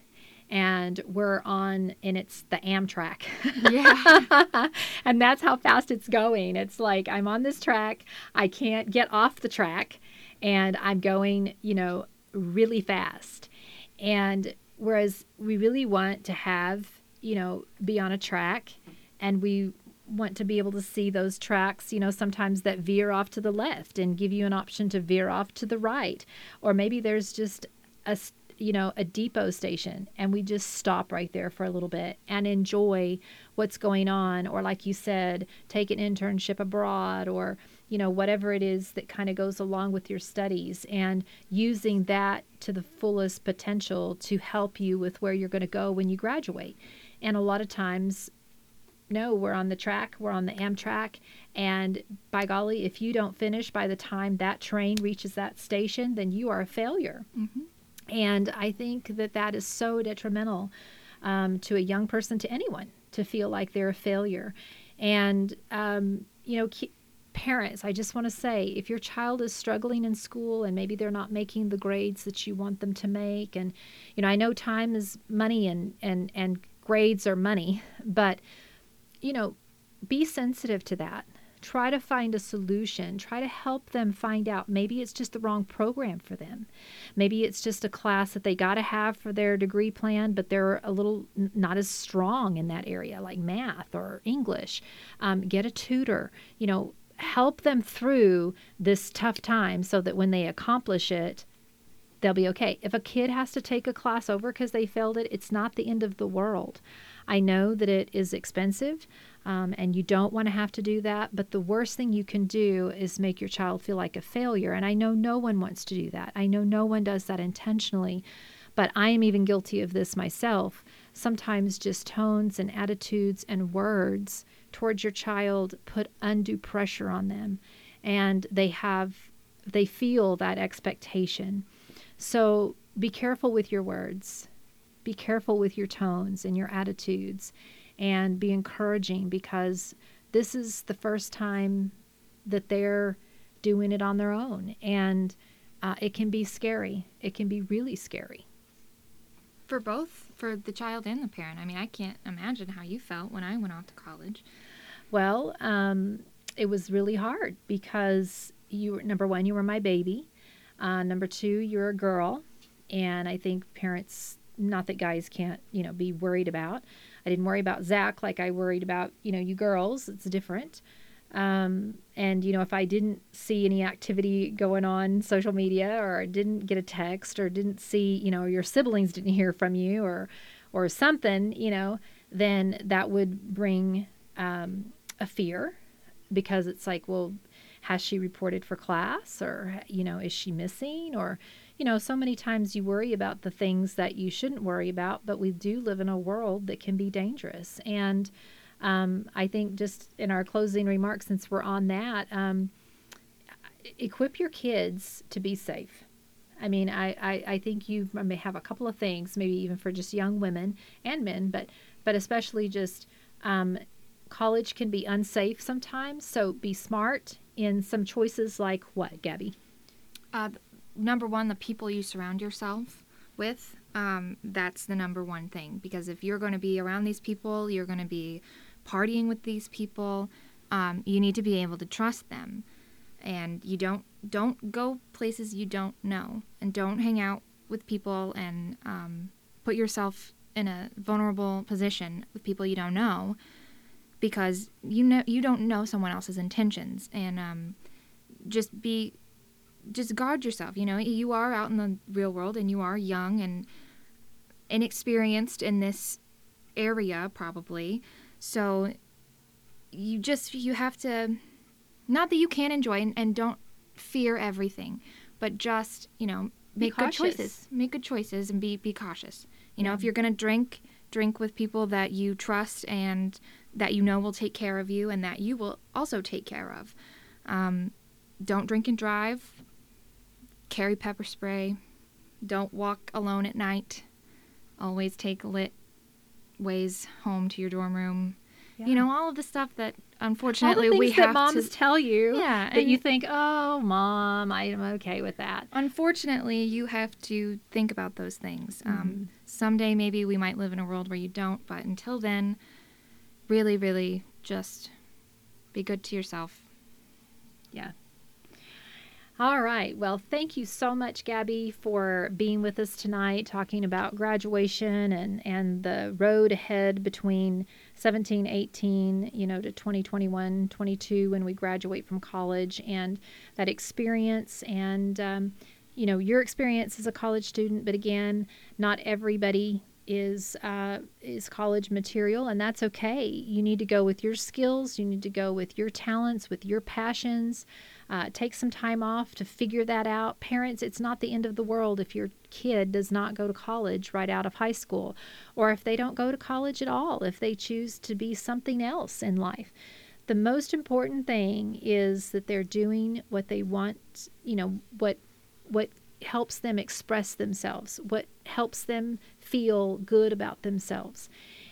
And we're on, and it's the Amtrak. yeah and that's how fast it's going. It's like I'm on this track, I can't get off the track, and I'm going, you know, really fast. And whereas we really want to have, you know, be on a track and we want to be able to see those tracks, you know, sometimes that veer off to the left and give you an option to veer off to the right. Or maybe there's just a, you know, a depot station and we just stop right there for a little bit and enjoy what's going on. Or, like you said, take an internship abroad or, you know, whatever it is that kind of goes along with your studies and using that to the fullest potential to help you with where you're going to go when you graduate. And a lot of times, no, we're on the track, we're on the Amtrak, and by golly, if you don't finish by the time that train reaches that station, then you are a failure. Mhm. And I think that that is so detrimental um, to a young person, to anyone, to feel like they're a failure. And, um, you know, parents, I just want to say if your child is struggling in school and maybe they're not making the grades that you want them to make, and, you know, I know time is money and, and, and grades are money, but, you know, be sensitive to that. Try to find a solution. Try to help them find out. Maybe it's just the wrong program for them. Maybe it's just a class that they got to have for their degree plan, but they're a little not as strong in that area, like math or English. Um, get a tutor. You know, help them through this tough time so that when they accomplish it, they'll be okay. If a kid has to take a class over because they failed it, it's not the end of the world. I know that it is expensive um, and you don't want to have to do that, but the worst thing you can do is make your child feel like a failure. And I know no one wants to do that. I know no one does that intentionally, but I am even guilty of this myself. Sometimes just tones and attitudes and words towards your child put undue pressure on them and they have they feel that expectation. So be careful with your words. Be careful with your tones and your attitudes and be encouraging because this is the first time that they're doing it on their own. And uh, it can be scary. It can be really scary. for both for the child and the parent i mean i can't imagine how you felt when i went off to college Well, um, it was really hard because you were number one, you were my baby. Uh, number two, you're a girl, and I think parents, not that guys can't, you know, be worried about. I didn't worry about Zach like I worried about, you know, you girls. It's different. Um, and you know, if I didn't see any activity going on social media, or didn't get a text, or didn't see, you know, your siblings didn't hear from you, or or something, you know, then that would bring um, a fear because it's like, well, has she reported for class, or you know, is she missing, or you know, so many times you worry about the things that you shouldn't worry about, but we do live in a world that can be dangerous. And um, I think just in our closing remarks, since we're on that, um, equip your kids to be safe. I mean, I, I, I think you may have a couple of things, maybe even for just young women and men, but but especially just um, college can be unsafe sometimes. So be smart in some choices like what, Gabby? Uh, number one, the people you surround yourself with. Um, that's the number one thing because if you're going to be around these people, you're going to be partying with these people. Um, you need to be able to trust them, and you don't don't go places you don't know, and don't hang out with people and um, put yourself in a vulnerable position with people you don't know because you know you don't know someone else's intentions and um, just be just guard yourself. You know, you are out in the real world and you are young and inexperienced in this area probably. So you just you have to not that you can't enjoy and, and don't fear everything, but just, you know, make good choices. Make good choices and be be cautious. You know, if you're going to drink, drink with people that you trust and that you know will take care of you and that you will also take care of. Um, don't drink and drive carry pepper spray, don't walk alone at night, always take lit ways home to your dorm room. Yeah. You know, all of the stuff that unfortunately we have that moms to, tell you yeah, that you think, "Oh, mom, I am okay with that." Unfortunately, you have to think about those things. Um, mm-hmm. Um, someday maybe we might live in a world where you don't, but until then, really really just be good to yourself. Yeah, all right. Well, thank you so much, Gabby, for being with us tonight, talking about graduation and, and the road ahead between 17, 18, you know, to 2021, 22 when we graduate from college and that experience and, um, you know, your experience as a college student. But again, not everybody is uh, is college material, and that's okay. You need to go with your skills. You need to go with your talents, with your passions. Uh, take some time off to figure that out. Parents, it's not the end of the world if your kid does not go to college right out of high school, or if they don't go to college at all, if they choose to be something else in life. The most important thing is that they're doing what they want, you know, what what helps them express themselves, what helps them feel good about themselves.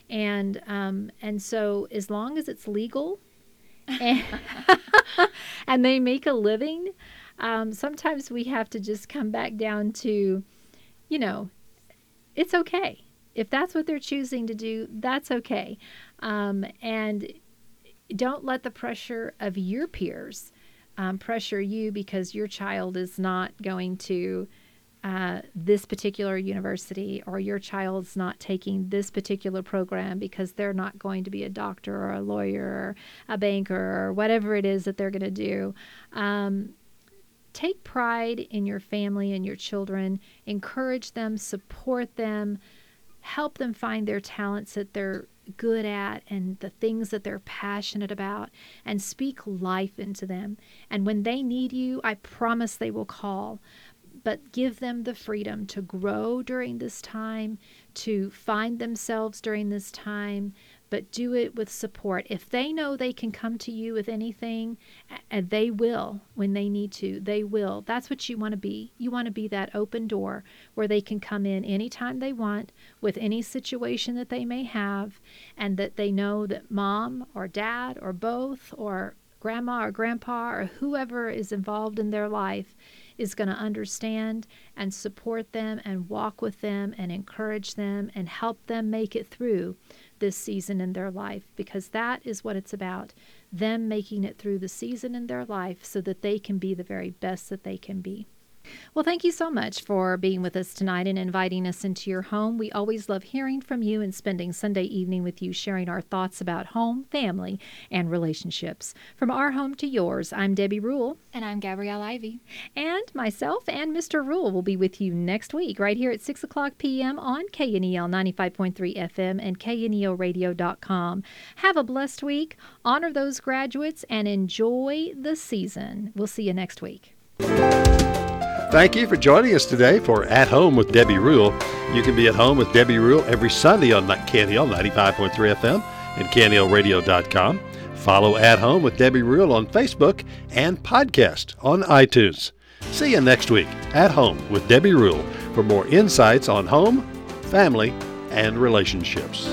And um, and so as long as it's legal and, and they make a living, um, sometimes we have to just come back down to, you know, it's okay. If that's what they're choosing to do, that's okay. Um, and don't let the pressure of your peers um, pressure you because your child is not going to this particular university or your child's not taking this particular program because they're not going to be a doctor or a lawyer or a banker or whatever it is that they're going to do. Um, take pride in your family and your children, encourage them, support them, help them find their talents that they're good at and the things that they're passionate about and speak life into them. And when they need you, I promise they will call but give them the freedom to grow during this time, to find themselves during this time, but do it with support. If they know they can come to you with anything, and they will when they need to, they will. That's what you want to be. You want to be that open door where they can come in anytime they want with any situation that they may have, and that they know that mom or dad or both or grandma or grandpa or whoever is involved in their life is going to understand and support them and walk with them and encourage them and help them make it through this season in their life because that is what it's about them making it through the season in their life so that they can be the very best that they can be. Well, thank you so much for being with us tonight and inviting us into your home. We always love hearing from you and spending Sunday evening with you, sharing our thoughts about home, family, and relationships. From our home to yours, I'm Debbie Rule. And I'm Gabrielle Ivy. And myself and Mr. Rule will be with you next week, right here at 6 o'clock p.m. on KNEL 95.3 FM and KNELradio.com. Have a blessed week, honor those graduates, and enjoy the season. We'll see you next week. Thank you for joining us today for At Home with Debbie Rule. You can be at home with Debbie Rule every Sunday on KNEL 95.3 FM and KNELradio.com. Follow At Home with Debbie Rule on Facebook and podcast on iTunes. See you next week at Home with Debbie Rule for more insights on home, family, and relationships.